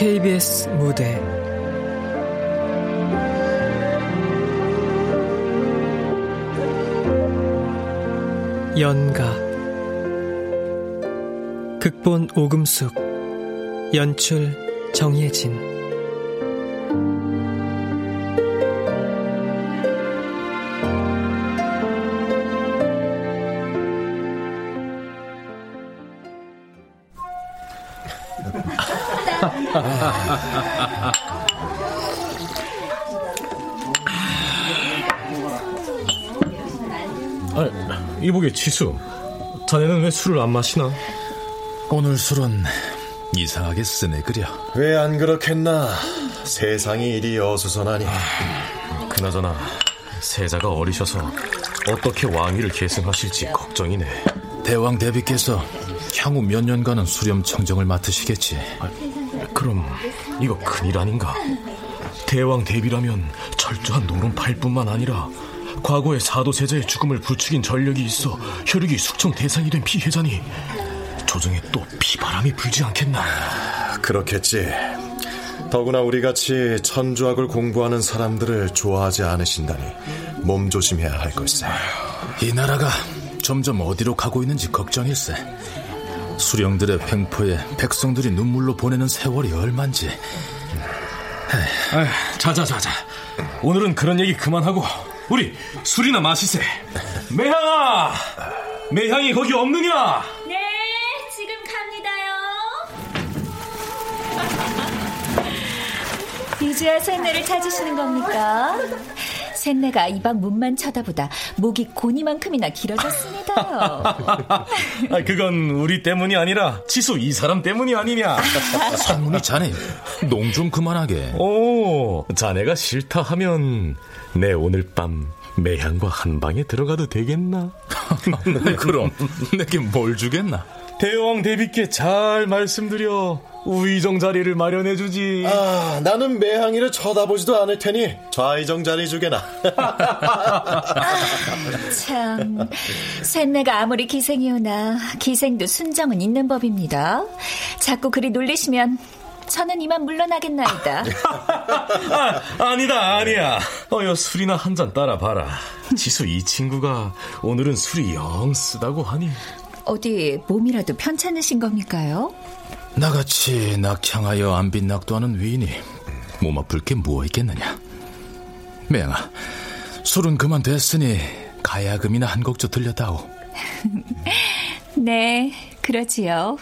KBS 무대. 연가. 극본 오금숙. 연출 정예진 아, 이보게 지수. 자네는 왜 술을 안 마시나? 오늘 술은 이상하게 쓰네 그려. 왜 안 그렇겠나? 세상이 이리 어수선하니. 그나저나 세자가 어리셔서 어떻게 왕위를 계승하실지 걱정이네. 대왕 대비께서 향후 몇 년간은 수렴 청정을 맡으시겠지. 아, 그럼 이거 큰일 아닌가? 대왕 대비라면 철저한 노론파일 뿐만 아니라 과거에 사도세자의 죽음을 부추긴 전력이 있어 혈육이 숙청 대상이 된 피해자니 조정에 또 피바람이 불지 않겠나? 그렇겠지. 더구나 우리같이 천주학을 공부하는 사람들을 좋아하지 않으신다니 몸 조심해야 할 걸세. 이 나라가 점점 어디로 가고 있는지 걱정일세. 수령들의 횡포에 백성들이 눈물로 보내는 세월이 얼만지. 자자자자. 오늘은 그런 얘기 그만하고 우리 술이나 마시세. 매향아, 매향이 거기 없느냐? 네, 지금 갑니다요. 이제야 샌네를 찾으시는 겁니까? 샌네가 이방 문만 쳐다보다 목이 고니만큼이나 길어졌습니다요. 아, 그건 우리 때문이 아니라 지수 이 사람 때문이 아니냐? 성문이 자네 농 좀 그만하게. 오, 자네가 싫다 하면 내 오늘 밤 매향과 한 방에 들어가도 되겠나? 그럼 내게 뭘 주겠나? 대왕 대비께 잘 말씀드려 우의정 자리를 마련해 주지. 아, 나는 매항이를 쳐다보지도 않을 테니 좌의정 자리 주게나. 참, 샌네가 아무리 기생이오나 기생도 순정은 있는 법입니다. 자꾸 그리 놀리시면 저는 이만 물러나겠나이다. 아, 아니다, 아니야. 어여 술이나 한 잔 따라 봐라. 지수 이 친구가 오늘은 술이 영 쓰다고 하니. 어디 몸이라도 편찮으신 겁니까요? 나같이 낙향하여 안 빛낙도 하는 위인이 몸 아플 게 뭐가 있겠느냐. 매양아, 술은 그만 됐으니 가야금이나 한 곡 좀 들려다오. 네, 그러지요.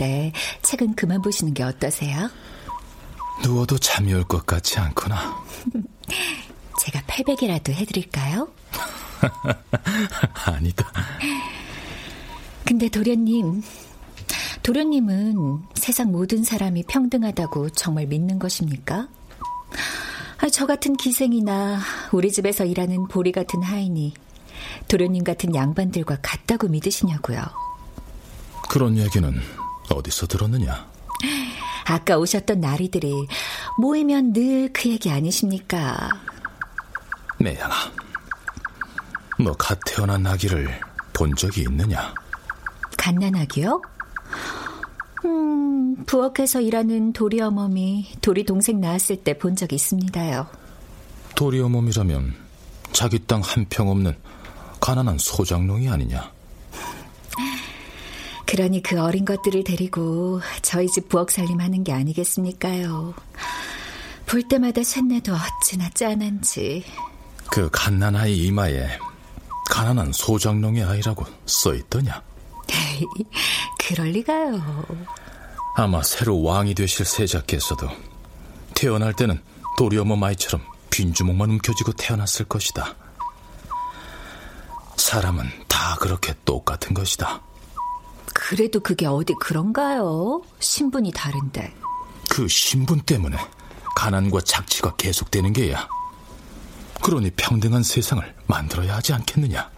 깊었는데 책은 그만 보시는 게 어떠세요? 누워도 잠이 올 것 같지 않구나. 제가 팔베개라도 해드릴까요? 아니다. 근데 도련님, 도련님은 세상 모든 사람이 평등하다고 정말 믿는 것입니까? 아, 저 같은 기생이나 우리 집에서 일하는 보리 같은 하인이 도련님 같은 양반들과 같다고 믿으시냐고요. 그런 얘기는 어디서 들었느냐? 아까 오셨던 나리들이 모이면 늘 그 얘기 아니십니까? 매양아, 너 갓 태어난 아기를 본 적이 있느냐? 갓난아기요? 음, 부엌에서 일하는 도리 어머니, 도리 동생 낳았을 때 본 적 있습니다요. 도리 어멈이라면 자기 땅 한 평 없는 가난한 소장농이 아니냐. 그러니 그 어린 것들을 데리고 저희 집 부엌 살림하는 게 아니겠습니까요. 볼 때마다 쇳내도 어찌나 짠한지. 그 갓난아이 이마에 가난한 소장농의 아이라고 써있더냐? 그럴 리가요. 아마 새로 왕이 되실 세자께서도 태어날 때는 도리어머 마이처럼 빈 주먹만 움켜쥐고 태어났을 것이다. 사람은 다 그렇게 똑같은 것이다. 그래도 그게 어디 그런가요? 신분이 다른데. 그 신분 때문에 가난과 착취가 계속되는 게야. 그러니 평등한 세상을 만들어야 하지 않겠느냐?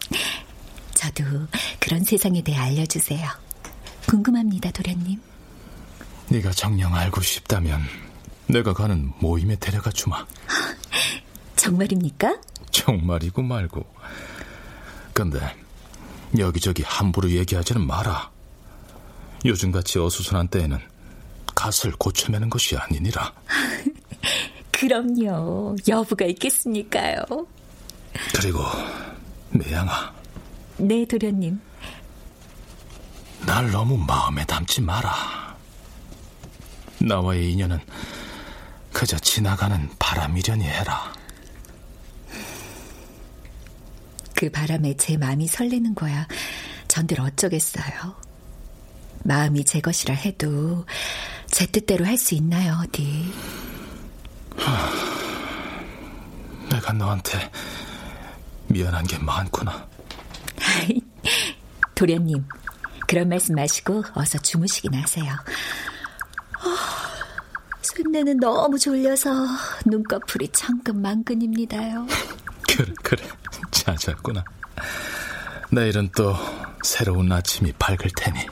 저도 그런 세상에 대해 알려주세요. 궁금합니다, 도련님. 네가 정녕 알고 싶다면 내가 가는 모임에 데려가 주마. 정말입니까? 정말이고 말고. 근데 여기저기 함부로 얘기하지는 마라. 요즘같이 어수선한 때에는 갓을 고쳐매는 것이 아니니라. 그럼요. 여부가 있겠습니까요? 그리고 매양아, 네, 도련님. 날 너무 마음에 담지 마라. 나와의 인연은 그저 지나가는 바람이려니 해라. 그 바람에 제 마음이 설레는 거야. 전들 어쩌겠어요. 마음이 제 것이라 해도 제 뜻대로 할 수 있나요, 어디? 내가 너한테 미안한 게 많구나. 도련님, 그런 말씀 마시고 어서 주무시긴 하세요. 쇳내는 너무 졸려서 눈꺼풀이 천근만근입니다요. 그래, 그래. 찾았구나. 내일은 또 새로운 아침이 밝을 테니.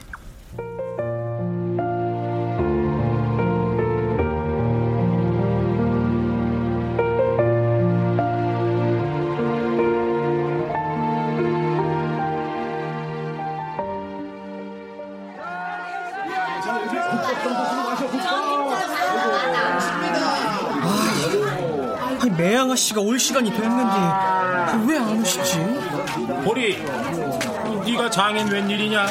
아니, 매양아 씨가 올 시간이 됐는데 왜 안 오시지? 보리, 네가 장인 웬일이냐?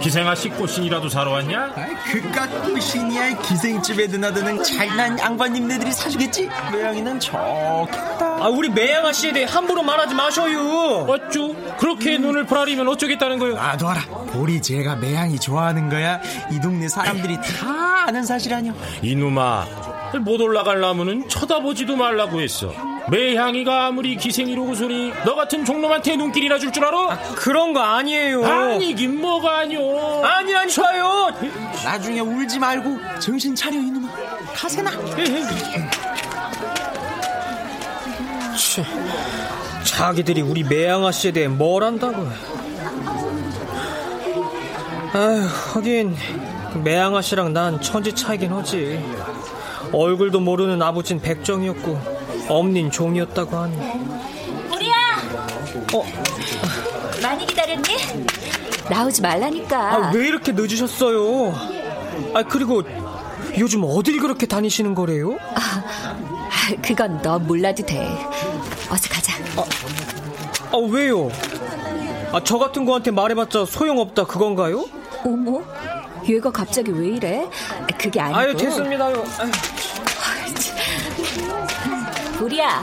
기생아 씨 꽃신이라도 사러 왔냐? 그깟 꽃신이야 기생집에 드나드는 잘난 양반님네들이 사주겠지? 매양이는 좋겠다 아, 우리 매양 아 씨에 대해 함부로 말하지 마셔요. 어쭈? 그렇게 눈을 부라리면 어쩌겠다는 거요? 아 놔라 보리 제가 매양이 좋아하는 거야 이 동네 사람들이 다 아는 사실 아니야 이놈아, 못 올라가려면은 쳐다보지도 말라고 했어. 매향이가 아무리 기생이로고 소리 너 같은 종놈한테 눈길이나 줄 줄 알아? 그런 거 아니에요. 아니긴 뭐가 아니오. 아니라니까요. 나중에 울지 말고 정신 차려 이놈아 가세나 치, 자기들이 우리 매양아 씨에 대해 뭘 안다고. 아휴, 하긴 매양아 씨랑 난 천지 차이긴 하지. 얼굴도 모르는 아버진 백정이었고 엄닌 종이었다고 하니. 우리야! 어, 많이 기다렸니? 나오지 말라니까. 아, 왜 이렇게 늦으셨어요? 아, 그리고 요즘 어딜 그렇게 다니시는 거래요? 아, 그건 너 몰라도 돼. 어서 가자. 아, 왜요? 아, 저 같은 거한테 말해봤자 소용없다 그건가요? 어머, 얘가 갑자기 왜 이래? 그게 아니고. 아유, 됐습니다요. 불이야,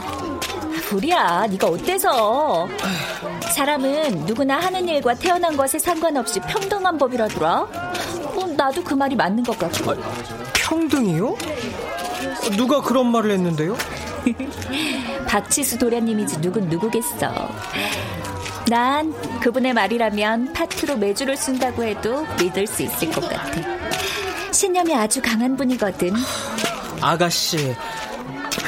불이야, 네가 어때서? 사람은 누구나 하는 일과 태어난 것에 상관없이 평등한 법이라더라. 어, 나도 그 말이 맞는 것 같고. 평등이요? 누가 그런 말을 했는데요? 박치수 도련님이지 누군 누구겠어. 난 그분의 말이라면 파트로 매주를 쓴다고 해도 믿을 수 있을 것 같아. 신념이 아주 강한 분이거든. 아가씨,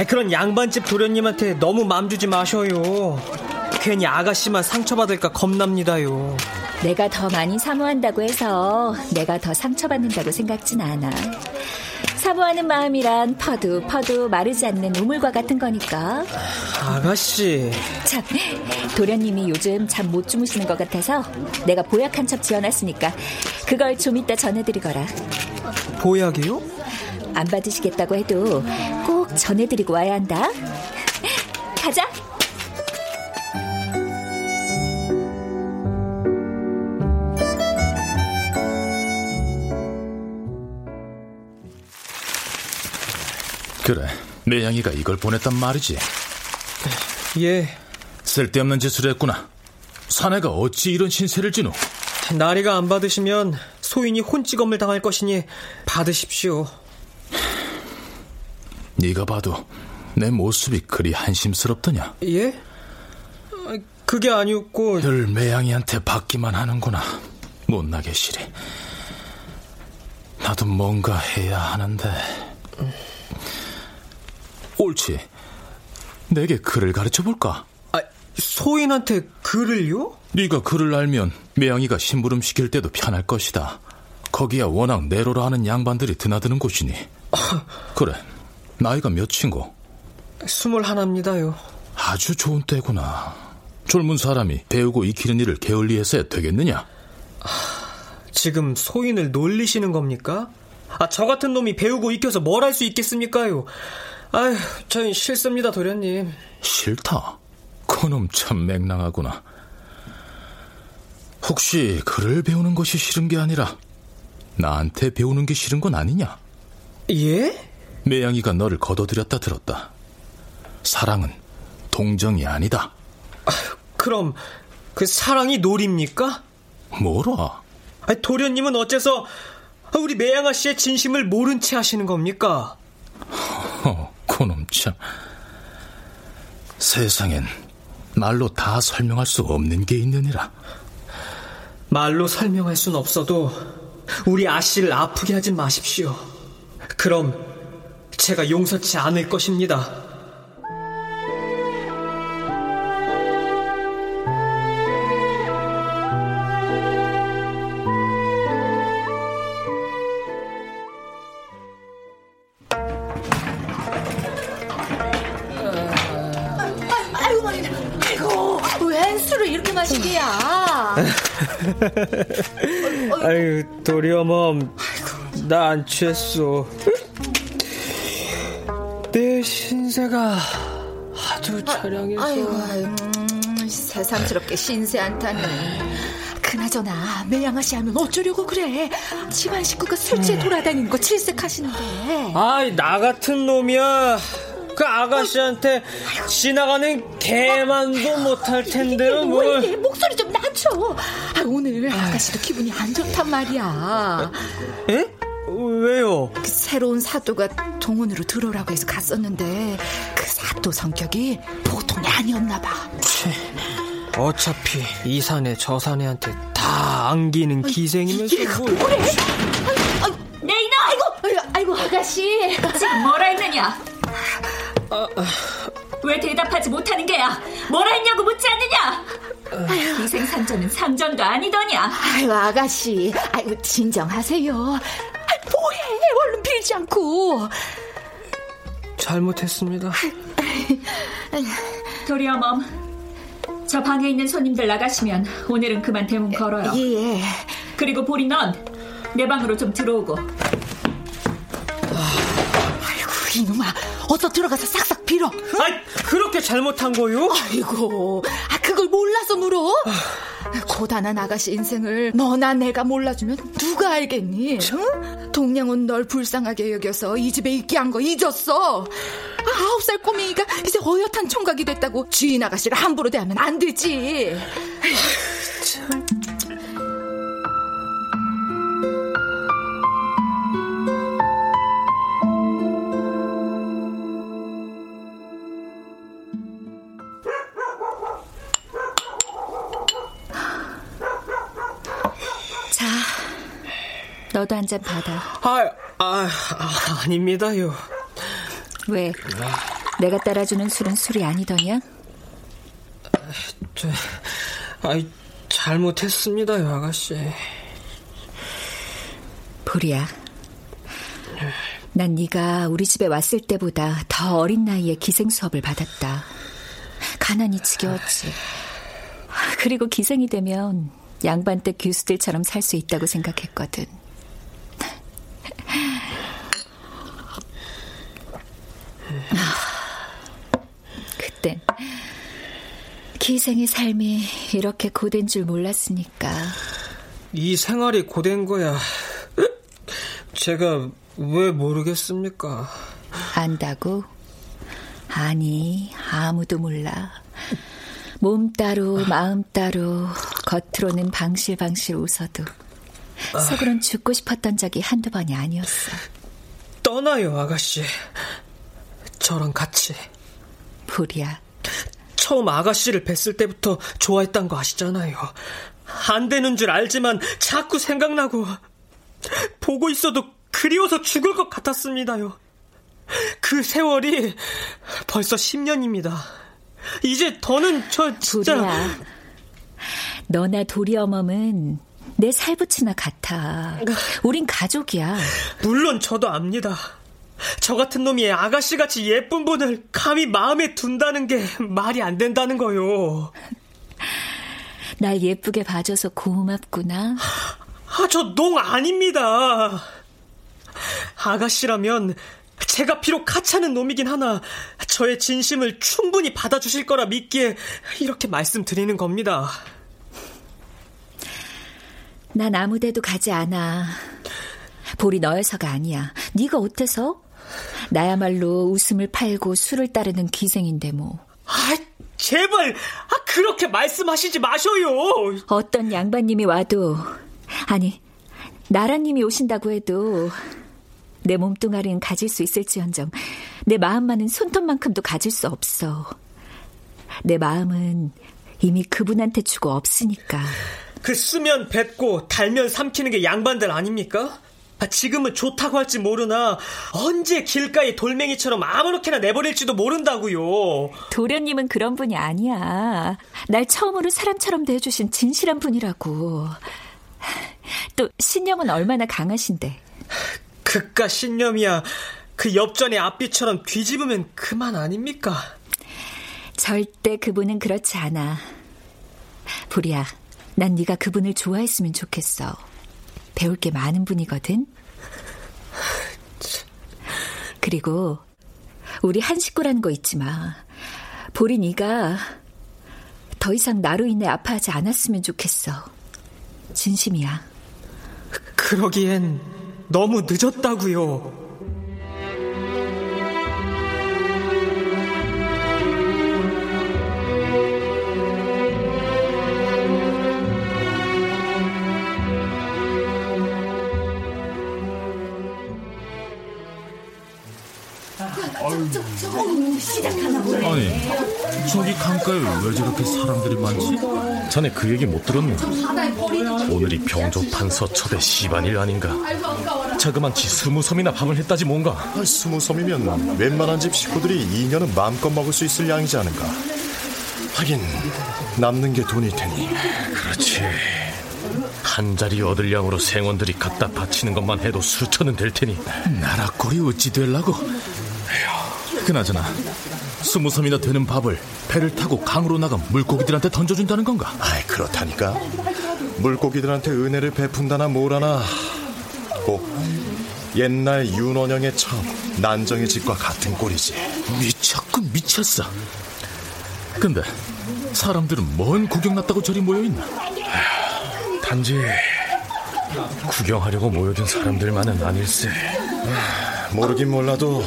그런 양반집 도련님한테 너무 맘 주지 마셔요. 괜히 아가씨만 상처받을까 겁납니다요. 내가 더 많이 사모한다고 해서 내가 더 상처받는다고 생각진 않아. 사모하는 마음이란 퍼도 퍼도 마르지 않는 우물과 같은 거니까. 아가씨. 참, 도련님이 요즘 잠 못 주무시는 것 같아서 내가 보약 한 첩 지어놨으니까 그걸 좀 이따 전해드리거라. 보약이요? 안 받으시겠다고 해도 꼭 전해드리고 와야 한다. 가자. 그래, 매양이가 이걸 보냈단 말이지. 예. 쓸데없는 짓을 했구나. 사내가 어찌 이런 신세를 지노? 나리가 안 받으시면 소인이 혼찌검을 당할 것이니 받으십시오. 네가 봐도 내 모습이 그리 한심스럽더냐? 예? 아, 그게 아니었고 늘 매양이한테 받기만 하는구나. 못나게 시리. 나도 뭔가 해야 하는데. 옳지. 내게 글을 가르쳐 볼까? 아, 소인한테 글을요? 네가 글을 알면 매양이가 심부름 시킬 때도 편할 것이다. 거기야 워낙 내로라 하는 양반들이 드나드는 곳이니. 그래. 나이가 몇인고? 스물 하나입니다요. 아주 좋은 때구나. 젊은 사람이 배우고 익히는 일을 게을리해서야 되겠느냐? 지금 소인을 놀리시는 겁니까? 아, 저 같은 놈이 배우고 익혀서 뭘 할 수 있겠습니까요? 아휴, 전 싫습니다, 도련님. 싫다? 그놈 참 맹랑하구나. 혹시 글을 배우는 것이 싫은 게 아니라 나한테 배우는 게 싫은 건 아니냐? 예? 매양이가 너를 거둬들였다 들었다. 사랑은 동정이 아니다. 아, 그럼 그 사랑이 놀입니까? 뭐라? 아니, 도련님은 어째서 우리 매양아 씨의 진심을 모른 채 하시는 겁니까? 허, 그놈 참. 세상엔 말로 다 설명할 수 없는 게 있느니라. 말로 설명할 순 없어도 우리 아씨를 아프게 하지 마십시오. 그럼 제가 용서치 않을 것입니다. 도리 어멈, 나 안 취했어. 내 신세가 하도 차량해서. 아이고, 음, 새삼스럽게 신세 한타는. 그나저나 매양아 씨 하면 어쩌려고 그래? 집안 식구가 술 취해 돌아다니는 거 질색하시는데. 아이, 나 같은 놈이야. 그 아가씨한테 지나가는 개만도 못할 텐데요, 뭘. 왜 이래? 목소리 좀 낮춰. 아, 오늘 아가씨도 기분이 안 좋단 말이야. 에? 왜요? 그 새로운 사또가 동원으로 들어오라고 해서 갔었는데 그 사또 성격이 보통이 아니었나 봐. 어차피 이 사내 저 사내한테 다 안기는 기생이면서 이게 뭘. 그래? 내 이놈! 아이고, 아이고, 아이고 아가씨. 지금 뭐라 했느냐? 아, 아, 왜 대답하지 못하는 게야? 뭐라 했냐고 묻지 않느냐? 희생 상전은 상전도 아니더냐? 아이고 아가씨, 아이고 진정하세요. 아, 뭐해? 얼른 빌지 않고. 잘못했습니다. 도리어 멈, 저 방에 있는 손님들 나가시면 오늘은 그만 대문 걸어요. 예. 그리고 보리 넌 내 방으로 좀 들어오고. 이놈아, 어서 들어가서 싹싹 빌어. 아, 그렇게 잘못한 거요? 아이고, 아 그걸 몰라서 물어? 고단한 아가씨 인생을 너나 내가 몰라주면 누가 알겠니? 응? 동양은 널 불쌍하게 여겨서 이 집에 있게 한 거 잊었어. 아, 아홉 살 꼬맹이가 이제 어엿한 총각이 됐다고 주인 아가씨를 함부로 대하면 안 되지. 너도 한 잔 받아. 아, 아, 아, 아닙니다요. 왜? 내가 따라주는 술은 술이 아니더냐? 저, 아이, 잘못했습니다요, 아가씨. 보리야. 난 네가 우리 집에 왔을 때보다 더 어린 나이에 기생 수업을 받았다. 가난이 지겨웠지. 그리고 기생이 되면 양반 때 교수들처럼 살 수 있다고 생각했거든. 그땐 기생의 삶이 이렇게 고된 줄 몰랐으니까. 이 생활이 고된 거야. 제가 왜 모르겠습니까? 안다고? 아니, 아무도 몰라. 몸 따로, 마음 따로, 겉으로는 방실방실 웃어도 속으론 죽고 싶었던 적이 한두 번이 아니었어. 떠나요, 아가씨. 저랑 같이. 불이야. 처음 아가씨를 뵀을 때부터 좋아했단 거 아시잖아요. 안 되는 줄 알지만 자꾸 생각나고 보고 있어도 그리워서 죽을 것 같았습니다요. 그 세월이 벌써 10년입니다. 이제 더는 저 진짜. 너나 도리 어멈은 내 살부치나 같아. 우린 가족이야. 물론 저도 압니다. 저 같은 놈이 아가씨같이 예쁜 분을 감히 마음에 둔다는 게 말이 안 된다는 거요. 날 예쁘게 봐줘서 고맙구나. 아, 저 농 아닙니다. 아가씨라면 제가 비록 하찮은 놈이긴 하나 저의 진심을 충분히 받아주실 거라 믿기에 이렇게 말씀드리는 겁니다. 난 아무데도 가지 않아. 볼이 너여서가 아니야. 네가 어때서? 나야말로 웃음을 팔고 술을 따르는 기생인데 뭐. 아, 제발 아, 그렇게 말씀하시지 마셔요. 어떤 양반님이 와도 아니 나라님이 오신다고 해도 내 몸뚱아리는 가질 수 있을지언정 내 마음만은 손톱만큼도 가질 수 없어. 내 마음은 이미 그분한테 주고 없으니까. 그 쓰면 뱉고 달면 삼키는 게 양반들 아닙니까? 아, 지금은 좋다고 할지 모르나 언제 길가에 돌멩이처럼 아무렇게나 내버릴지도 모른다고요. 도련님은 그런 분이 아니야. 날 처음으로 사람처럼 대해주신 진실한 분이라고. 또 신념은 얼마나 강하신데. 그깟 신념이야. 그 엽전의 앞뒤처럼 뒤집으면 그만 아닙니까? 절대 그분은 그렇지 않아. 불이야, 난 네가 그분을 좋아했으면 좋겠어. 배울 게 많은 분이거든. 그리고 우리 한 식구라는 거 잊지 마. 보리 네가 더 이상 나로 인해 아파하지 않았으면 좋겠어. 진심이야. 그러기엔 너무 늦었다고요. 아니, 저기 강가에 왜 저렇게 사람들이 많지? 자네 그 얘기 못 들었니? 오늘이 병조판 서초대 시반일 아닌가? 자그만치 스무 섬이나 밥을 했다지 뭔가. 아, 스무 섬이면 웬만한 집 식구들이 2년은 마음껏 먹을 수 있을 양이지 않은가. 하긴 남는 게 돈일 테니. 그렇지. 한 자리 얻을 양으로 생원들이 갖다 바치는 것만 해도 수천은 될 테니. 나라 꼴이 어찌 될라고? 그나저나 스무 섬이나 되는 밥을 배를 타고 강으로 나가 물고기들한테 던져준다는 건가? 아이 그렇다니까. 물고기들한테 은혜를 베푼다나 뭐라나 꼭 옛날 윤원영의 첩 난정의 집과 같은 꼴이지. 미쳤군 미쳤어. 근데 사람들은 뭔 구경 났다고 저리 모여있나? 단지 구경하려고 모여든 사람들만은 아닐세. 모르긴 몰라도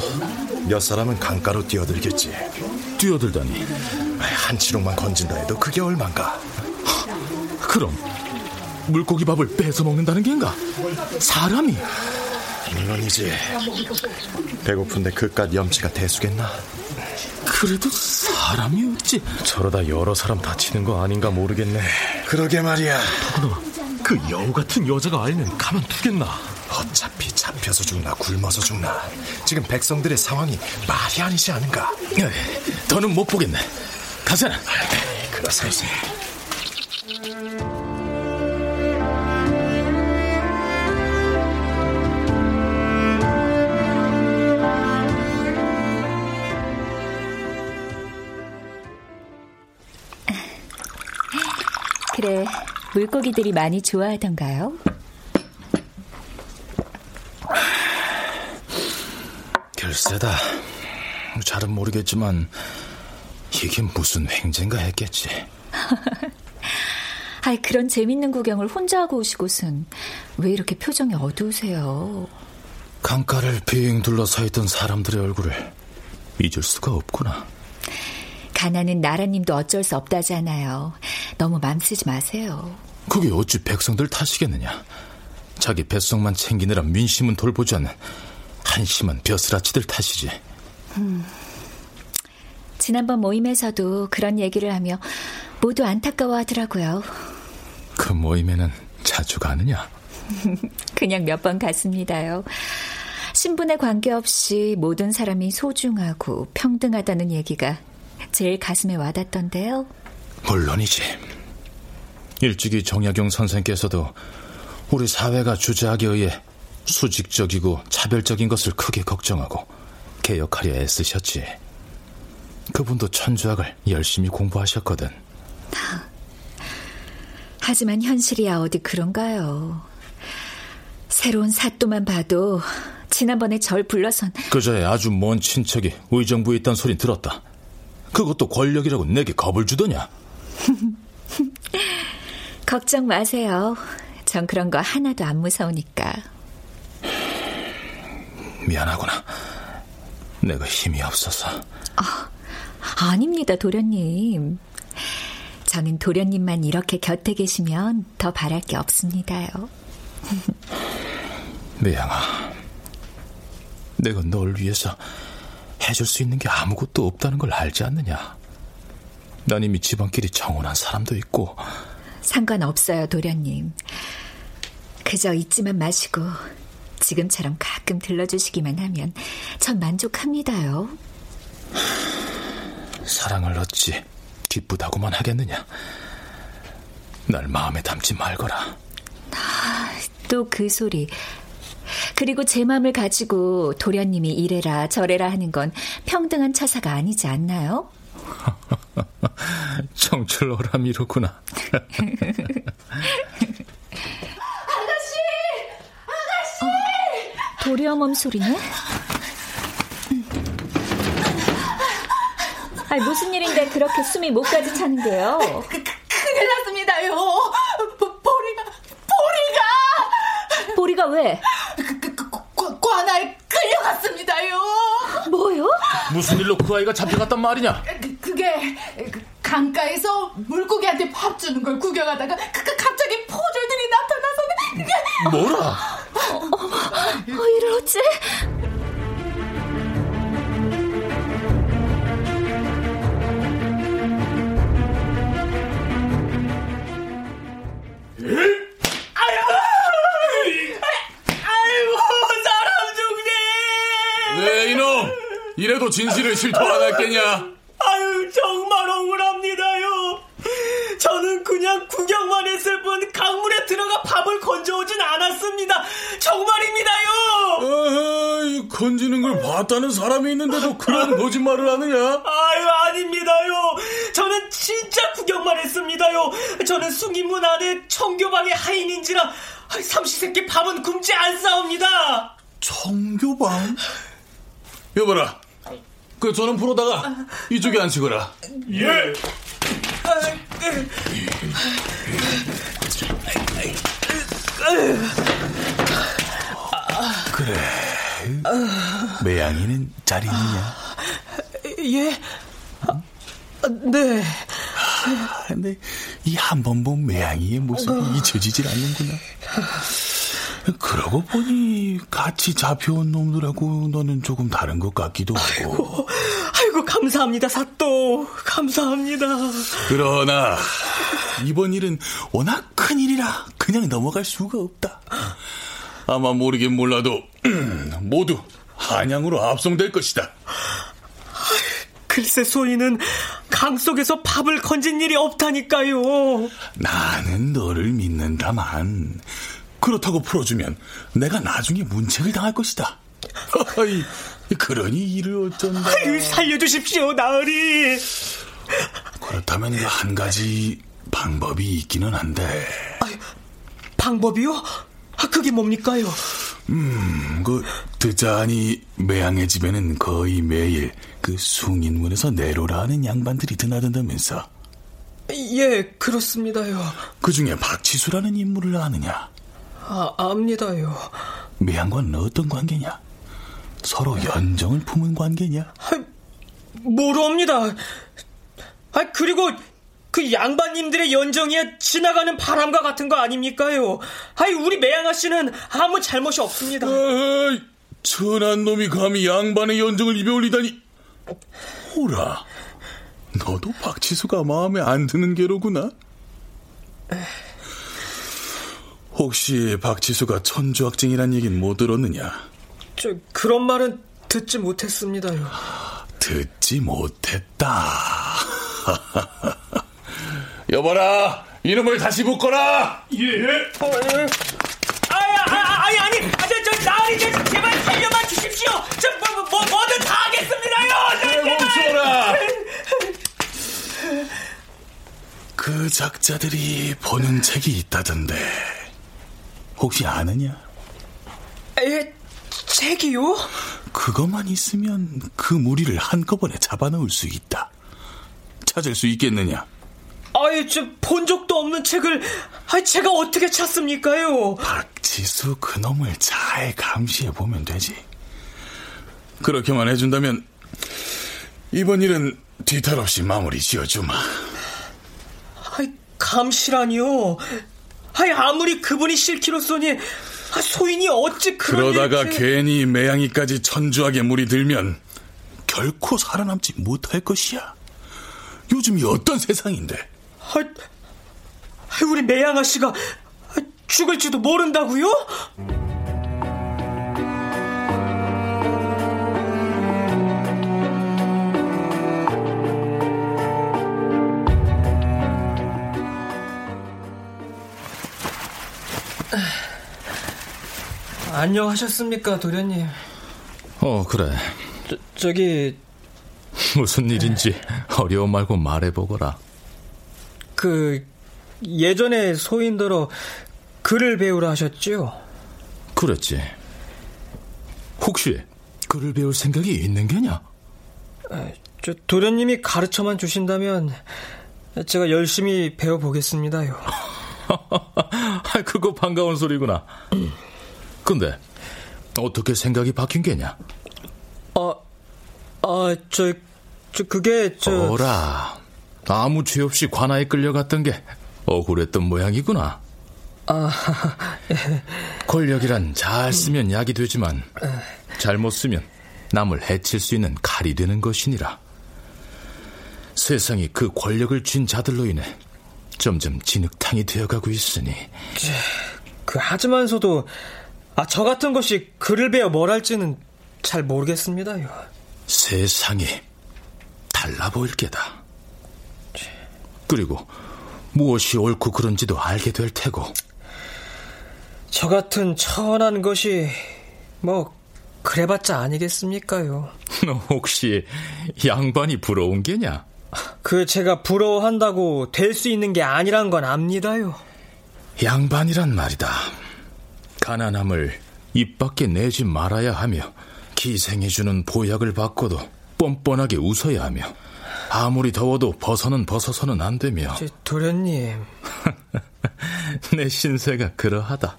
몇 사람은 강가로 뛰어들겠지. 뛰어들다니. 한 치롱만 건진다 해도 그게 얼만가. 그럼 물고기 밥을 뺏어 먹는다는 게인가? 사람이? 물론이지. 배고픈데 그깟 염치가 대수겠나? 그래도 사람이 어찌 저러다 여러 사람 다치는 거 아닌가 모르겠네. 그러게 말이야. 더구나 그 여우 같은 여자가 알면 가만 두겠나? 어차피 잡혀서 죽나 굶어서 죽나. 지금 백성들의 상황이 말이 아니지 않은가? 에이, 더는 못 보겠네. 가자. 그러세요. 그래, 물고기들이 많이 좋아하던가요? 글쎄다. 잘은 모르겠지만 이게 무슨 횡재인가 했겠지. 아이, 그런 재밌는 구경을 혼자 하고 오시고선 왜 이렇게 표정이 어두우세요? 강가를 빙 둘러서 있던 사람들의 얼굴을 잊을 수가 없구나. 가난은 나라님도 어쩔 수 없다잖아요. 너무 맘 쓰지 마세요. 그게 어찌 백성들 탓이겠느냐. 자기 뱃속만 챙기느라 민심은 돌보지 않는 한심한 벼슬아치들 탓이지. 음, 지난번 모임에서도 그런 얘기를 하며 모두 안타까워하더라고요. 그 모임에는 자주 가느냐? 그냥 몇 번 갔습니다요. 신분에 관계없이 모든 사람이 소중하고 평등하다는 얘기가 제일 가슴에 와닿던데요. 물론이지. 일찍이 정약용 선생께서도 우리 사회가 주자하게 의해 수직적이고 차별적인 것을 크게 걱정하고 개혁하려 애쓰셨지. 그분도 천주학을 열심히 공부하셨거든. 하지만 현실이야 어디 그런가요? 새로운 사또만 봐도 지난번에 절 불러선 그저에 아주 먼 친척이 의정부에 있단 소린 들었다. 그것도 권력이라고 내게 겁을 주더냐? 걱정 마세요. 전 그런 거 하나도 안 무서우니까. 미안하구나. 내가 힘이 없어서. 아, 아닙니다, 도련님. 저는 도련님만 이렇게 곁에 계시면 더 바랄 게 없습니다요. 미양아, 내가 널 위해서 해줄 수 있는 게 아무것도 없다는 걸 알지 않느냐? 난 이미 집안끼리 정혼한 사람도 있고. 상관없어요, 도련님. 그저 잊지만 마시고 지금처럼 가끔 들러주시기만 하면 전 만족합니다요. 사랑을 얻지 기쁘다고만 하겠느냐? 날 마음에 담지 말거라. 아, 또 그 소리. 그리고 제 마음을 가지고 도련님이 이래라 저래라 하는 건 평등한 처사가 아니지 않나요? 청출어람이로구나. 아가씨! 아가씨! 어, 도리어멈 소리네? 아니, 무슨 일인데 그렇게 숨이 목까지 차는 게요? 그, 그, 큰일 났습니다요. 보리가, 보리가! 보리가 왜? 그, 그, 그, 그, 관아에 끌려갔습니다요. 뭐요? 무슨 일로 그 아이가 잡혀갔단 말이냐? 그, 그게 그, 강가에서 물고기한테 밥 주는 걸 구경하다가 그, 그 갑자기 포졸들이 나타나서는 그게 뭐라? 이를 어째? 이래도 진실을 실토 안 할겠냐? 봤다는 사람이 있는데도 그런 거짓말을 하느냐? 아유, 아닙니다요. 저는 진짜 구경만 했습니다요. 저는 숭인문 안에 청교방의 하인인지라 삼시세끼 밥은 굶지 않사옵니다. 청교방? 여봐라. 그 저는 풀어다가 이쪽에 앉히거라. 예. 그래. 매양이는 잘 있느냐? 예. 네. 근데 이 한 번 본 매양이의 모습이 잊혀지질 않는구나. 그러고 보니 같이 잡혀온 놈들하고 너는 조금 다른 것 같기도 하고. 아이고, 아이고 감사합니다 사또 감사합니다. 그러나 이번 일은 워낙 큰 일이라 그냥 넘어갈 수가 없다. 아마 모르긴 몰라도 모두 한양으로 압송될 것이다. 글쎄 소인은 강 속에서 밥을 건진 일이 없다니까요. 나는 너를 믿는다만 그렇다고 풀어주면 내가 나중에 문책을 당할 것이다. 어이, 그러니 이를 어쩐다. 아유, 살려주십시오, 나으리. 그렇다면 그한 가지 방법이 있기는 한데. 아유, 방법이요? 아, 그게 뭡니까요? 음, 그 듣자하니 매양의 집에는 거의 매일 그 숭인문에서 내로라 하는 양반들이 드나든다면서. 예, 그렇습니다요. 그 중에 박치수라는 인물을 아느냐? 아, 압니다요. 매양과는 어떤 관계냐? 서로 연정을 품은 관계냐? 모르옵니다. 아, 그리고 그 양반님들의 연정이야 지나가는 바람과 같은 거 아닙니까요? 아이, 우리 매양아 씨는 아무 잘못이 없습니다. 어이, 천한 놈이 감히 양반의 연정을 입에 올리다니. 호라, 너도 박치수가 마음에 안 드는 게로구나? 혹시 박치수가 천주학쟁이란 얘긴 못 들었느냐? 저, 그런 말은 듣지 못했습니다요. 듣지 못했다. 여봐라, 이놈을 다시 묶어라! 예. 어, 예. 아니, 아니, 아니, 아, 저, 저, 나으리, 저, 제발 살려만 주십시오! 저, 뭐, 뭐, 뭐든 다 하겠습니다요! 멈춰라! 그 작자들이 보는 책이 있다던데, 혹시 아느냐? 에, 책이요? 그것만 있으면 그 무리를 한꺼번에 잡아넣을 수 있다. 찾을 수 있겠느냐? 아이, 저, 본 적도 없는 책을, 아 제가 어떻게 찾습니까요? 박지수 그놈을 잘 감시해 보면 되지. 그렇게만 해준다면, 이번 일은 뒤탈 없이 마무리 지어주마. 아이, 감시라니요? 아이, 아무리 그분이 싫기로써니, 아, 소인이 어찌 그런 그러다가 일을... 괜히 매양이까지 천주하게 물이 들면 결코 살아남지 못할 것이야. 요즘이 어떤 세상인데? 아, 우리 매양아 씨가 죽을지도 모른다고요? 안녕하셨습니까, 도련님? 어, 그래. 저, 저기 무슨 일인지 어려움 말고 말해보거라. 그 예전에 소인들어 글을 배우라 하셨지요? 그랬지. 혹시 글을 배울 생각이 있는 게냐? 저 도련님이 가르쳐만 주신다면 제가 열심히 배워보겠습니다요. 그거 반가운 소리구나. 근데 어떻게 생각이 바뀐 게냐? 아, 아, 저, 저 그게 저. 어라, 아무 죄 없이 관아에 끌려갔던 게 억울했던 모양이구나. 아, 권력이란 잘 쓰면 약이 되지만 잘못 쓰면 남을 해칠 수 있는 칼이 되는 것이니라. 세상이 그 권력을 쥔 자들로 인해 점점 진흙탕이 되어가고 있으니. 그 하지만서도 아, 저 같은 것이 글을 배워 뭘 할지는 잘 모르겠습니다요. 세상이 달라 보일 게다. 그리고 무엇이 옳고 그른지도 알게 될 테고. 저 같은 천한 것이 뭐 그래봤자 아니겠습니까요. 너 혹시 양반이 부러운 게냐? 그 제가 부러워한다고 될 수 있는 게 아니란 건 압니다요. 양반이란 말이다. 가난함을 입 밖에 내지 말아야 하며 기생해주는 보약을 받고도 뻔뻔하게 웃어야 하며 아무리 더워도 벗어는 벗어서는 안 되며 저, 도련님 내 신세가 그러하다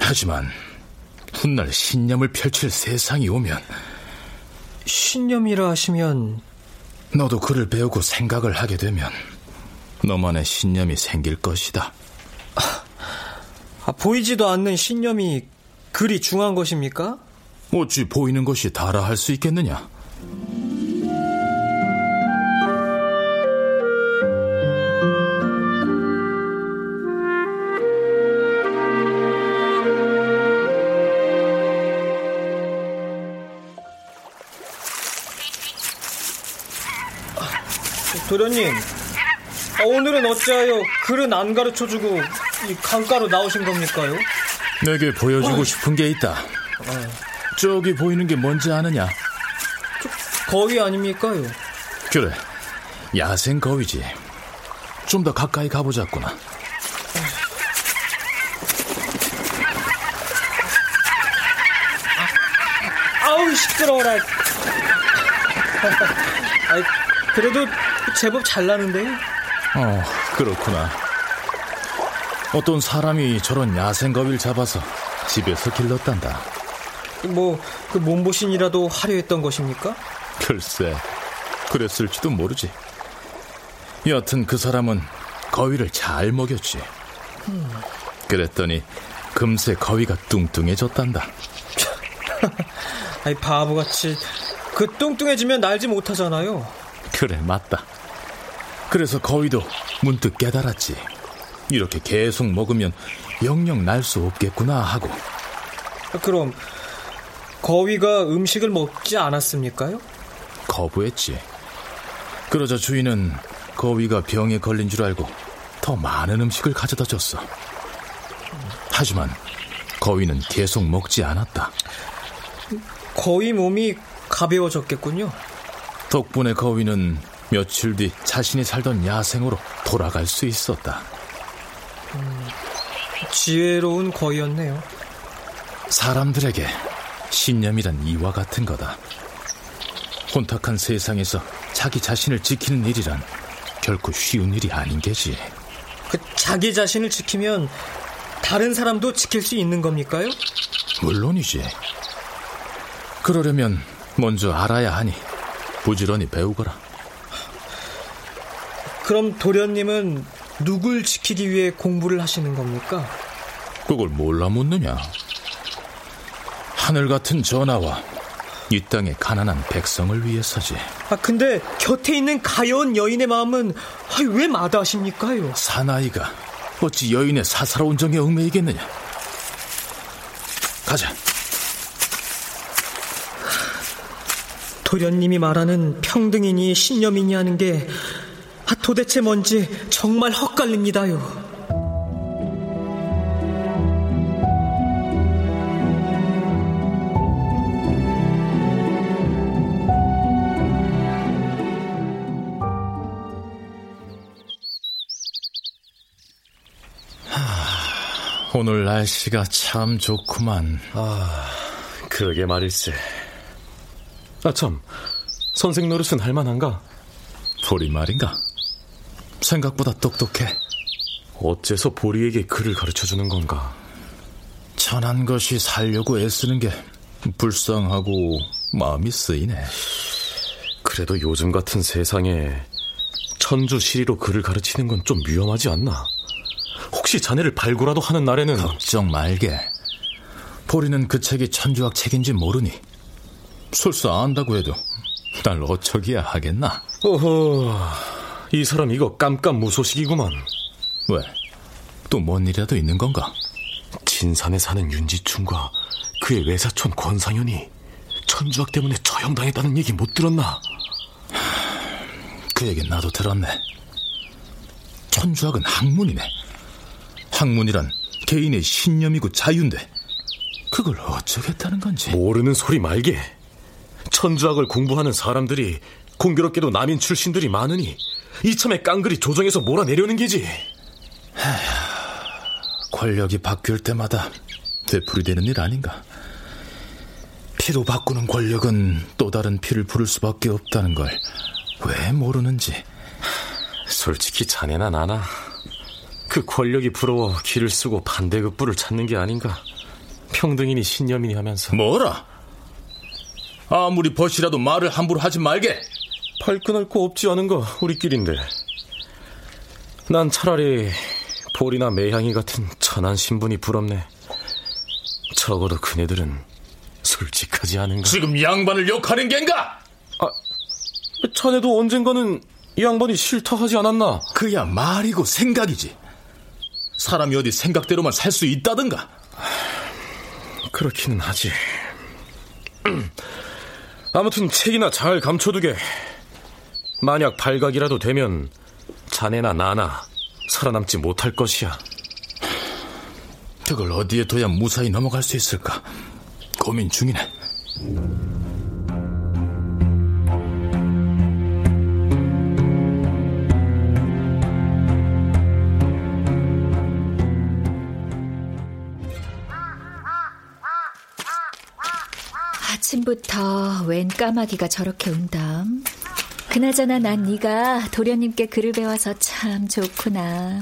하지만 훗날 신념을 펼칠 세상이 오면 신념이라 하시면 너도 글을 배우고 생각을 하게 되면 너만의 신념이 생길 것이다 아, 보이지도 않는 신념이 그리 중한 것입니까? 어찌 보이는 것이 다라 할수 있겠느냐? 도련님, 아, 오늘은 어찌하여 글은 안 가르쳐주고 이 강가로 나오신 겁니까요? 내게 보여주고 싶은 게 있다. 저기 보이는 게 뭔지 아느냐? 거위 아닙니까요? 그래, 야생 거위지. 좀 더 가까이 가보자꾸나. 아우 시끄러워라. 아이, 그래도 제법 잘 나는데요? 어, 그렇구나. 어떤 사람이 저런 야생 거위를 잡아서 집에서 길렀단다. 뭐, 그 몸보신이라도 하려 했던 것입니까? 글쎄, 그랬을지도 모르지. 여하튼 그 사람은 거위를 잘 먹였지. 그랬더니 금세 거위가 뚱뚱해졌단다. 아이, 바보같이. 그 뚱뚱해지면 날지 못하잖아요. 그래, 맞다. 그래서 거위도 문득 깨달았지. 이렇게 계속 먹으면 영영 날 수 없겠구나 하고. 그럼 거위가 음식을 먹지 않았습니까요? 거부했지. 그러자 주인은 거위가 병에 걸린 줄 알고 더 많은 음식을 가져다 줬어. 하지만 거위는 계속 먹지 않았다. 거위 몸이 가벼워졌겠군요. 덕분에 거위는 며칠 뒤 자신이 살던 야생으로 돌아갈 수 있었다. 음, 지혜로운 거위였네요. 사람들에게 신념이란 이와 같은 거다. 혼탁한 세상에서 자기 자신을 지키는 일이란 결코 쉬운 일이 아닌 게지. 그 자기 자신을 지키면 다른 사람도 지킬 수 있는 겁니까요? 물론이지. 그러려면 먼저 알아야 하니 부지런히 배우거라. 그럼 도련님은 누굴 지키기 위해 공부를 하시는 겁니까? 그걸 몰라 묻느냐? 하늘 같은 전하와 이 땅의 가난한 백성을 위해서지. 아, 근데 곁에 있는 가여운 여인의 마음은 아, 왜 마다하십니까요? 사나이가 어찌 여인의 사사로운 정에 얽매이겠느냐? 가자. 도련님이 말하는 평등이니 신념이니 하는 게 아, 도대체 뭔지 정말 헛갈립니다요. 오늘 날씨가 참 좋구만. 아, 그러게 말일세. 아, 참. 선생 노릇은 할만한가? 보리 말인가? 생각보다 똑똑해. 어째서 보리에게 글을 가르쳐 주는 건가? 천한 것이 살려고 애쓰는 게 불쌍하고 마음이 쓰이네. 그래도 요즘 같은 세상에 천주 시리로 글을 가르치는 건 좀 위험하지 않나? 혹시 자네를 발굴라도 하는 날에는 걱정 말게. 보리는 그 책이 천주학 책인지 모르니 설사 안다고 해도 날 어쩌기야 하겠나? 어허, 이 사람 이거 깜깜 무소식이구만. 왜? 또 뭔 일이라도 있는 건가? 진산에 사는 윤지춘과 그의 외사촌 권상현이 천주학 때문에 처형당했다는 얘기 못 들었나? 그 얘기 나도 들었네. 천주학은 학문이네. 학문이란 개인의 신념이고 자유인데 그걸 어쩌겠다는 건지. 모르는 소리 말게. 천주학을 공부하는 사람들이 공교롭게도 남인 출신들이 많으니 이참에 깡그리 조정해서 몰아내려는 게지. 권력이 바뀔 때마다 되풀이되는 일 아닌가? 피로 바꾸는 권력은 또 다른 피를 부를 수밖에 없다는 걸 왜 모르는지. 솔직히 자네나 나나 그 권력이 부러워 길을 쓰고 반대급 부를 찾는 게 아닌가. 평등이니 신념이니 하면서. 뭐라? 아무리 벗이라도 말을 함부로 하지 말게. 발끈할 거 없지 않은가 우리끼린데. 난 차라리 볼이나 매향이 같은 천한 신분이 부럽네. 적어도 그네들은 솔직하지 않은가. 지금 양반을 욕하는 겐가? 아, 자네도 언젠가는 이 양반이 싫다 하지 않았나? 그야 말이고 생각이지. 사람이 어디 생각대로만 살 수 있다든가. 그렇기는 하지. 아무튼 책이나 잘 감춰두게. 만약 발각이라도 되면 자네나 나나 살아남지 못할 것이야. 그걸 어디에 둬야 무사히 넘어갈 수 있을까? 고민 중이네. 아침부터 웬 까마귀가 저렇게 운다. 그나저나 난 네가 도련님께 글을 배워서 참 좋구나.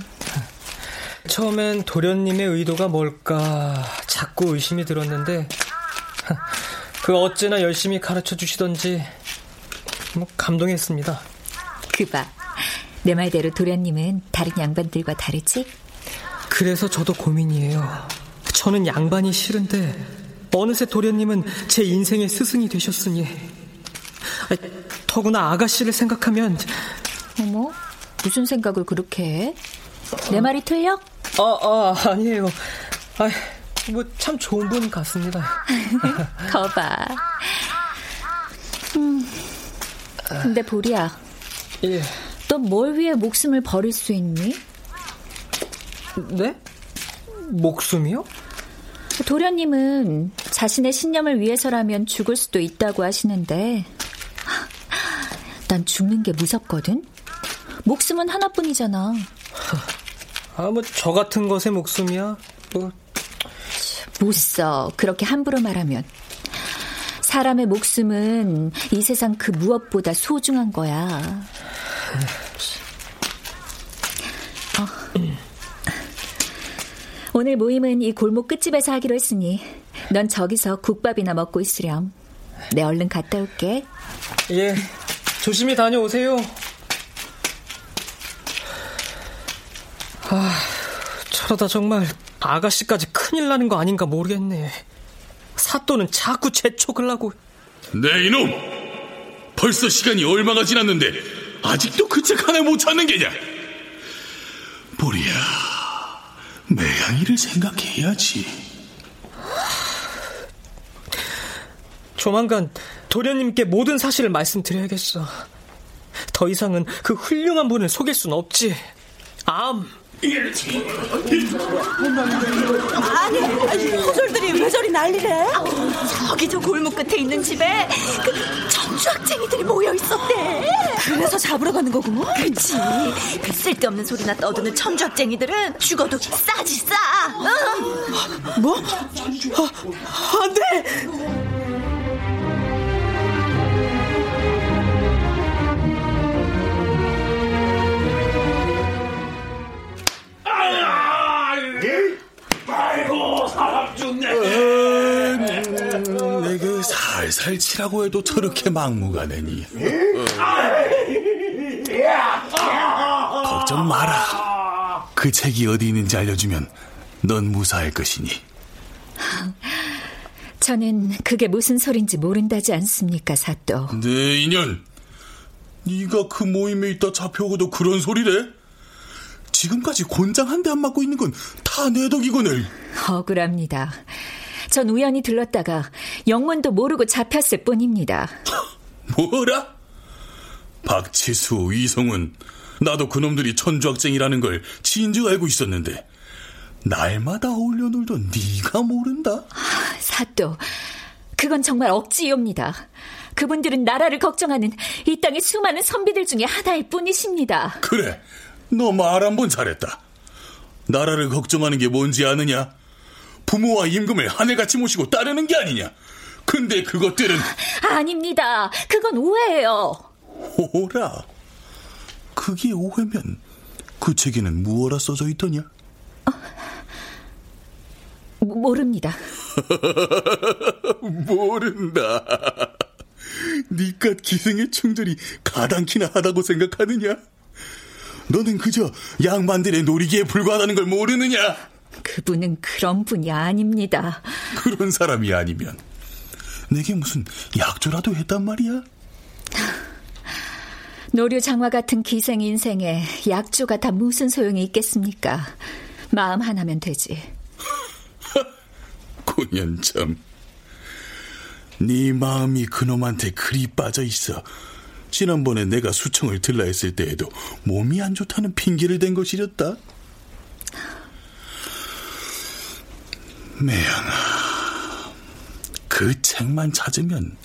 처음엔 도련님의 의도가 뭘까 자꾸 의심이 들었는데 그 어째나 열심히 가르쳐 주시던지 뭐 감동했습니다. 그봐. 내 말대로 도련님은 다른 양반들과 다르지? 그래서 저도 고민이에요. 저는 양반이 싫은데 어느새 도련님은 제 인생의 스승이 되셨으니 더구나 아가씨를 생각하면 어머 무슨 생각을 그렇게 해? 내 말이 틀려? 아, 아 아니에요. 아, 뭐참 좋은 분 같습니다. 거봐. 음, 근데 보리야. 예. 넌뭘 위해 목숨을 버릴 수 있니? 네? 목숨이요? 도련님은 자신의 신념을 위해서라면 죽을 수도 있다고 하시는데 난 죽는 게 무섭거든. 목숨은 하나뿐이잖아. 아, 뭐 저 같은 것의 목숨이야. 뭐. 못 써. 그렇게 함부로 말하면. 사람의 목숨은 이 세상 그 무엇보다 소중한 거야. 어. 오늘 모임은 이 골목 끝집에서 하기로 했으니 넌 저기서 국밥이나 먹고 있으렴. 내 얼른 갔다 올게. 예, 조심히 다녀오세요. 아, 저러다 정말 아가씨까지 큰일 나는 거 아닌가 모르겠네. 사또는 자꾸 재촉을 하고. 네, 이놈! 벌써 시간이 얼마가 지났는데 아직도 그 책 하나 못 찾는 게냐? 보리야, 매양이를 생각해야지. 조만간 도련님께 모든 사실을 말씀드려야겠어. 더 이상은 그 훌륭한 분을 속일 순 없지. 암. 아니, 호졸들이 왜 저리 난리래? 저기 저 골목 끝에 있는 집에 그 천주학쟁이들이 모여 있었대. 그래서 잡으러 가는 거구먼? 그치. 그 쓸데없는 소리나 떠드는 천주학쟁이들은 죽어도 싸지 싸. 어? 뭐? 아, 안 돼! 아이고 사람 죽네. 내게 살살 치라고 해도 저렇게 막무가 내니. 걱정 마라. 그 책이 어디 있는지 알려주면 넌 무사할 것이니. 저는 그게 무슨 소린지 모른다지 않습니까, 사또? 네, 인연. 네가 그 모임에 있다 잡혀오고도 그런 소리래? 지금까지 곤장 한 대 안 맞고 있는 건 다 내 덕이거늘. 억울합니다. 전 우연히 들렀다가 영문도 모르고 잡혔을 뿐입니다. 뭐라? 박치수, 이성훈, 나도 그놈들이 천주학쟁이라는 걸 진즉 알고 있었는데 날마다 어울려 놀던 네가 모른다? 사또, 그건 정말 억지입니다. 그분들은 나라를 걱정하는 이 땅의 수많은 선비들 중에 하나일 뿐이십니다. 그래, 너 말 한 번 잘했다. 나라를 걱정하는 게 뭔지 아느냐? 부모와 임금을 하늘같이 모시고 따르는 게 아니냐? 근데 그것들은 아닙니다. 그건 오해예요. 오라. 그게 오해면 그 책에는 무엇라 써져 있더냐? 어, 모릅니다. 모른다. 니깟 기생의 충돌이 가당키나 하다고 생각하느냐? 너는 그저 양반들의 놀이기에 불과하다는 걸 모르느냐? 그분은 그런 분이 아닙니다. 그런 사람이 아니면 내게 무슨 약조라도 했단 말이야? 노류 장화 같은 기생 인생에 약조가 다 무슨 소용이 있겠습니까? 마음 하나면 되지. 고년 참. 네 마음이 그놈한테 그리 빠져 있어. 지난번에 내가 수청을 들라 했을 때에도 몸이 안 좋다는 핑계를 댄 것이렸다. 매양아, 그 책만 찾으면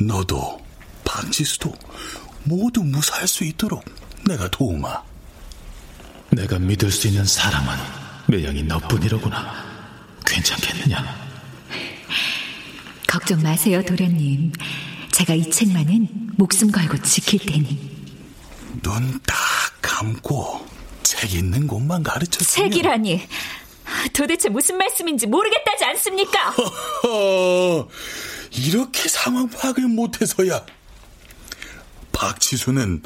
너도 박지수도 모두 무사할 수 있도록 내가 도우마. 내가 믿을 수 있는 사람은 매양이 너뿐이로구나. 괜찮겠느냐? 걱정 마세요, 도련님. 제가 이 책만은 목숨 걸고 지킬 테니. 눈 딱 감고 책 있는 곳만 가르쳐. 책이라니. 도대체 무슨 말씀인지 모르겠다지 않습니까? 허, 이렇게 상황 파악을 못해서야. 박치수는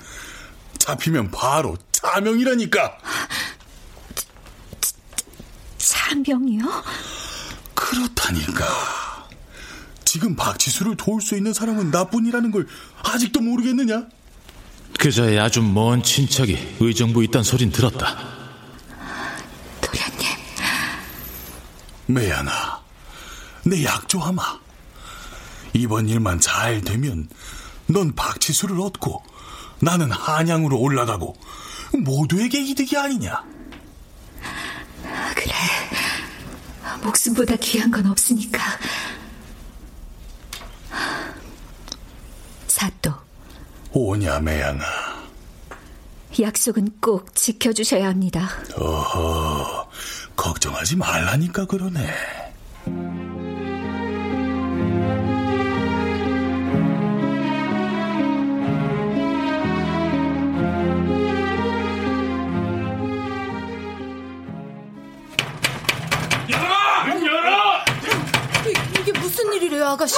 잡히면 바로 차명이라니까. 차명이요? 그렇다니까. 지금 박치수를 도울 수 있는 사람은 나뿐이라는 걸 아직도 모르겠느냐? 그자의 아주 먼 친척이 의정부 있단 소린 들었다. 도련님. 매야나, 내 약조하마. 이번 일만 잘 되면 넌 박치수를 얻고 나는 한양으로 올라가고 모두에게 이득이 아니냐? 그래. 목숨보다 귀한 건 없으니까. 사또. 오냐, 매양아. 약속은 꼭 지켜주셔야 합니다. 어허, 걱정하지 말라니까 그러네. 열어! 열어! 이, 이게 무슨 일이래요, 아가씨?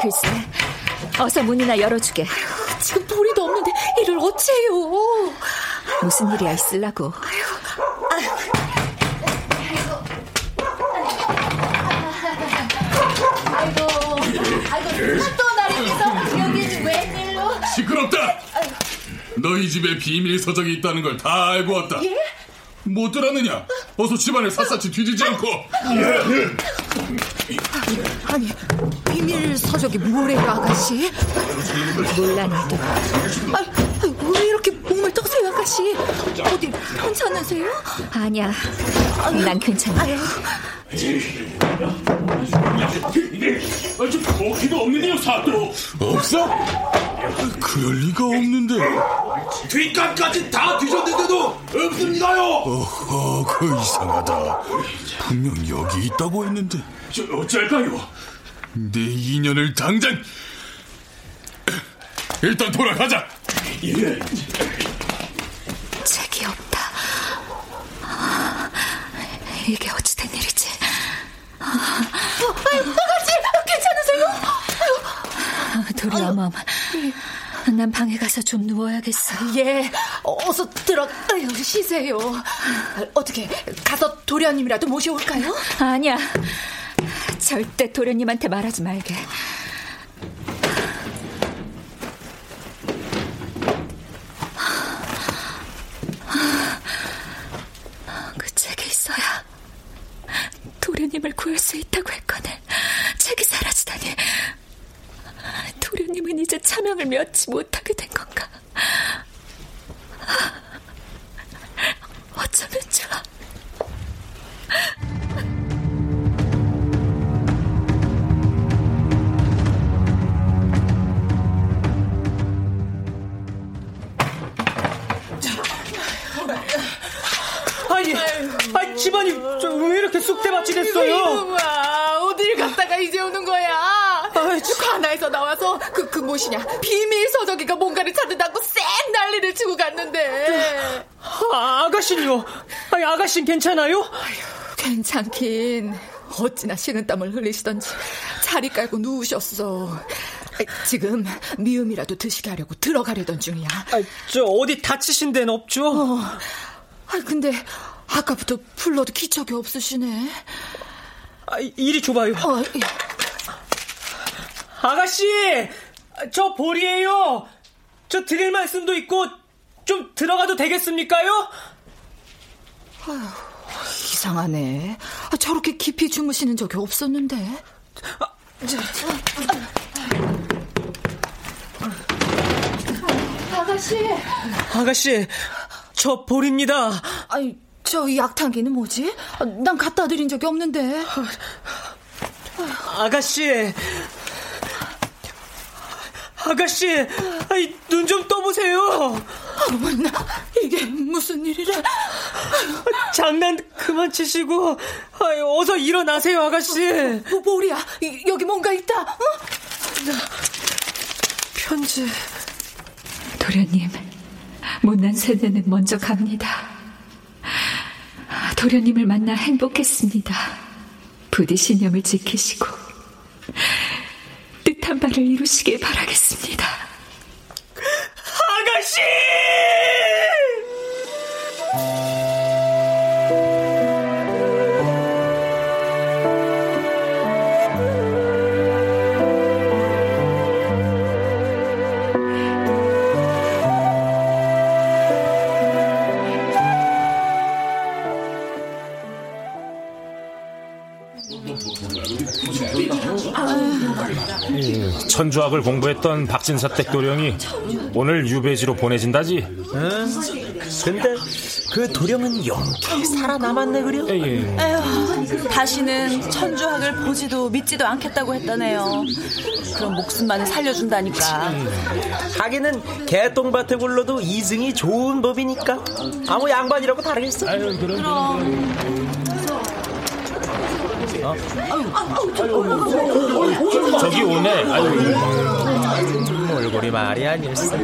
글쎄, 어서 문이나 열어주게. 지금 도리도 없는데 이를 어찌해요? 무슨 일이야 있을라고. 아이고, 아이고, 사또 날이면서 여기는 웬일로? 시끄럽다! 너희 집에 비밀 서적이 있다는 걸 다 알고 왔다. 예? 못 들었느냐? 어서 집안을 샅샅이 뒤지지 않고. 아니, 비밀 서적이 뭐래요, 아가씨? 몰라 나도. 아, 어디 괜찮으세요? 아니야, 난 괜찮아. 좀 거기도 없는데요, 사또. 없어? 그럴 리가 없는데. 뒷간까지 다 뒤졌는데도 없습니다요. 어허, 그 이상하다. 분명 여기 있다고 했는데. 저 어쩔까요? 내 인연을 당장 일단 돌아가자. 예. 책이 없다. 이게 어찌된 일이지? 아유, 아가씨, 괜찮으세요? 도리어멈, 난 방에 가서 좀 누워야겠어. 예, 어서 들어, 아유, 쉬세요. 어떻게, 가서 도련님이라도 모셔올까요? 아니야. 절대 도련님한테 말하지 말게. 그 책이 있어야 도련님을 구할 수 있다고 했거늘 책이 사라지다니 도련님은 이제 차 아가씨는 괜찮아요? 괜찮긴. 어찌나 식은 땀을 흘리시던지 자리 깔고 누우셨어. 지금 미음이라도 드시게 하려고 들어가려던 중이야. 아, 저 어디 다치신 데는 없죠? 어. 아, 근데 아까부터 불러도 기척이 없으시네. 아, 이리 줘봐요. 어, 예. 아가씨, 저 볼이에요. 저 드릴 말씀도 있고 좀 들어가도 되겠습니까요? 아휴, 이상하네. 아, 저렇게 깊이 주무시는 적이 없었는데. 아, 저, 아가씨. 아가씨, 저 볼입니다. 아니, 저 약탕기는 뭐지? 아, 난 갖다 드린 적이 없는데. 아가씨. 아가씨, 눈 좀 떠보세요. 어머나, 이게 무슨 일이래? 장난 그만 치시고, 어서 일어나세요, 아가씨. 뭐, 뭐야? 여기 뭔가 있다. 어? 편지. 도련님, 못난 세대는 먼저 갑니다. 도련님을 만나 행복했습니다. 부디 신념을 지키시고 뜻한 바를 이루시길 바라겠습니다. 아가씨! 천주학을 공부했던 박진사댁 도령이 오늘 유배지로 보내진다지. 응? 근데 그 도령은 영케 살아남았네 그려? 에휴, 다시는 천주학을 보지도 믿지도 않겠다고 했다네요. 그럼 목숨만을 살려준다니까. 하기는 개똥밭에 굴러도 이승이 좋은 법이니까 아무 양반이라고 다르겠어. 아유 그럼 그럼. 어? 저기 오네. 몰골이 말이 아니었어.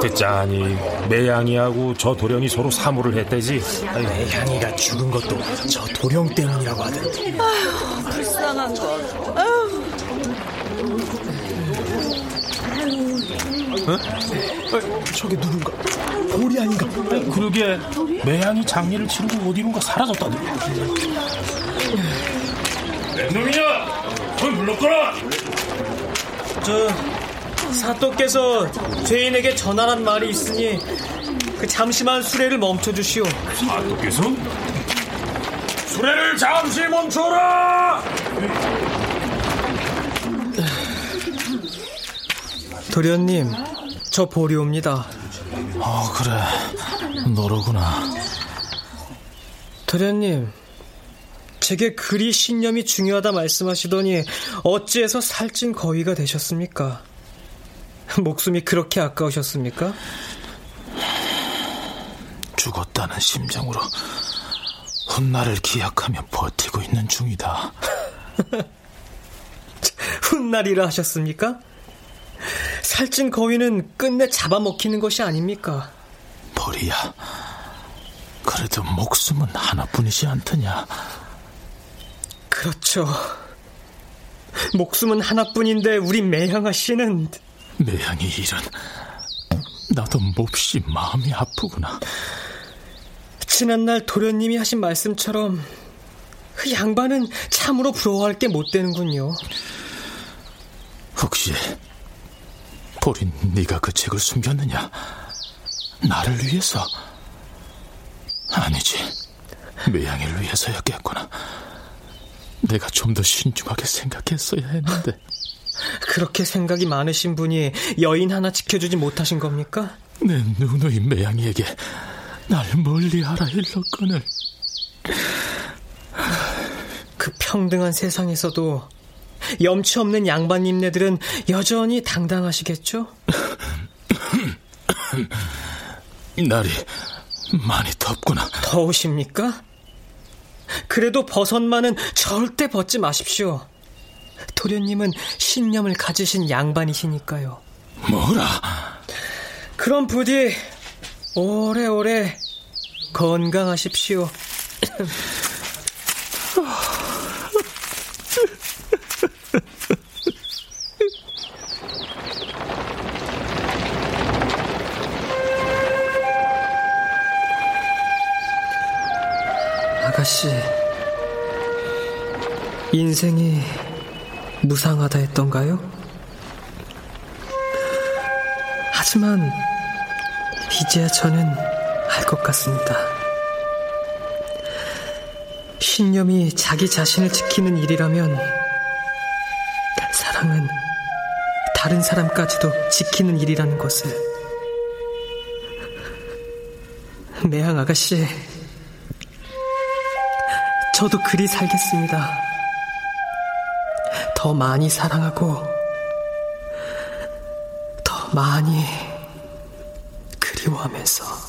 듣자니 매양이하고 저 도령이 서로 사무를 했대지. 매양이가 죽은 것도 저 도령 때문이라고 하던데. 아휴, 불쌍한 것. 아휴. 어? 어? 저게 누군가? 보리 아닌가? 그러게 매양이 장례를 치르고 어디론가 사라졌다더라. 놈이냐? 손 불렀거라. 저 사또께서 죄인에게 전하란 말이 있으니 그 잠시만 수레를 멈춰 주시오. 사또께서? 수레를 잠시 멈춰라. 도련님, 저 보리옵니다. 어, 그래. 너로구나. 도련님, 제게 그리 신념이 중요하다 말씀하시더니 어찌해서 살찐 거위가 되셨습니까? 목숨이 그렇게 아까우셨습니까? 죽었다는 심정으로 훗날을 기약하며 버티고 있는 중이다. 훗날이라 하셨습니까? 살찐 거위는 끝내 잡아먹히는 것이 아닙니까? 보리야, 그래도 목숨은 하나뿐이지 않더냐? 그렇죠. 목숨은 하나뿐인데 우리 매향아 씨는 매향이 일은 나도 몹시 마음이 아프구나. 지난날 도련님이 하신 말씀처럼 그 양반은 참으로 부러워할 게 못 되는군요. 혹시 보린 네가 그 책을 숨겼느냐? 나를 위해서? 아니지. 매양이를 위해서였겠구나. 내가 좀 더 신중하게 생각했어야 했는데. 그렇게 생각이 많으신 분이 여인 하나 지켜주지 못하신 겁니까? 내 누누이 매양이에게 날 멀리하라 일렀거늘. 그 평등한 세상에서도 염치 없는 양반님네들은 여전히 당당하시겠죠? 날이 많이 덥구나. 더우십니까? 그래도 버선만은 절대 벗지 마십시오. 도련님은 신념을 가지신 양반이시니까요. 뭐라? 그럼 부디 오래오래 건강하십시오. 인생이 무상하다 했던가요? 하지만 이제야 저는 알 것 같습니다. 신념이 자기 자신을 지키는 일이라면 사랑은 다른 사람까지도 지키는 일이라는 것을 매양 아가씨 저도 그리 살겠습니다. 더 많이 사랑하고 더 많이 그리워하면서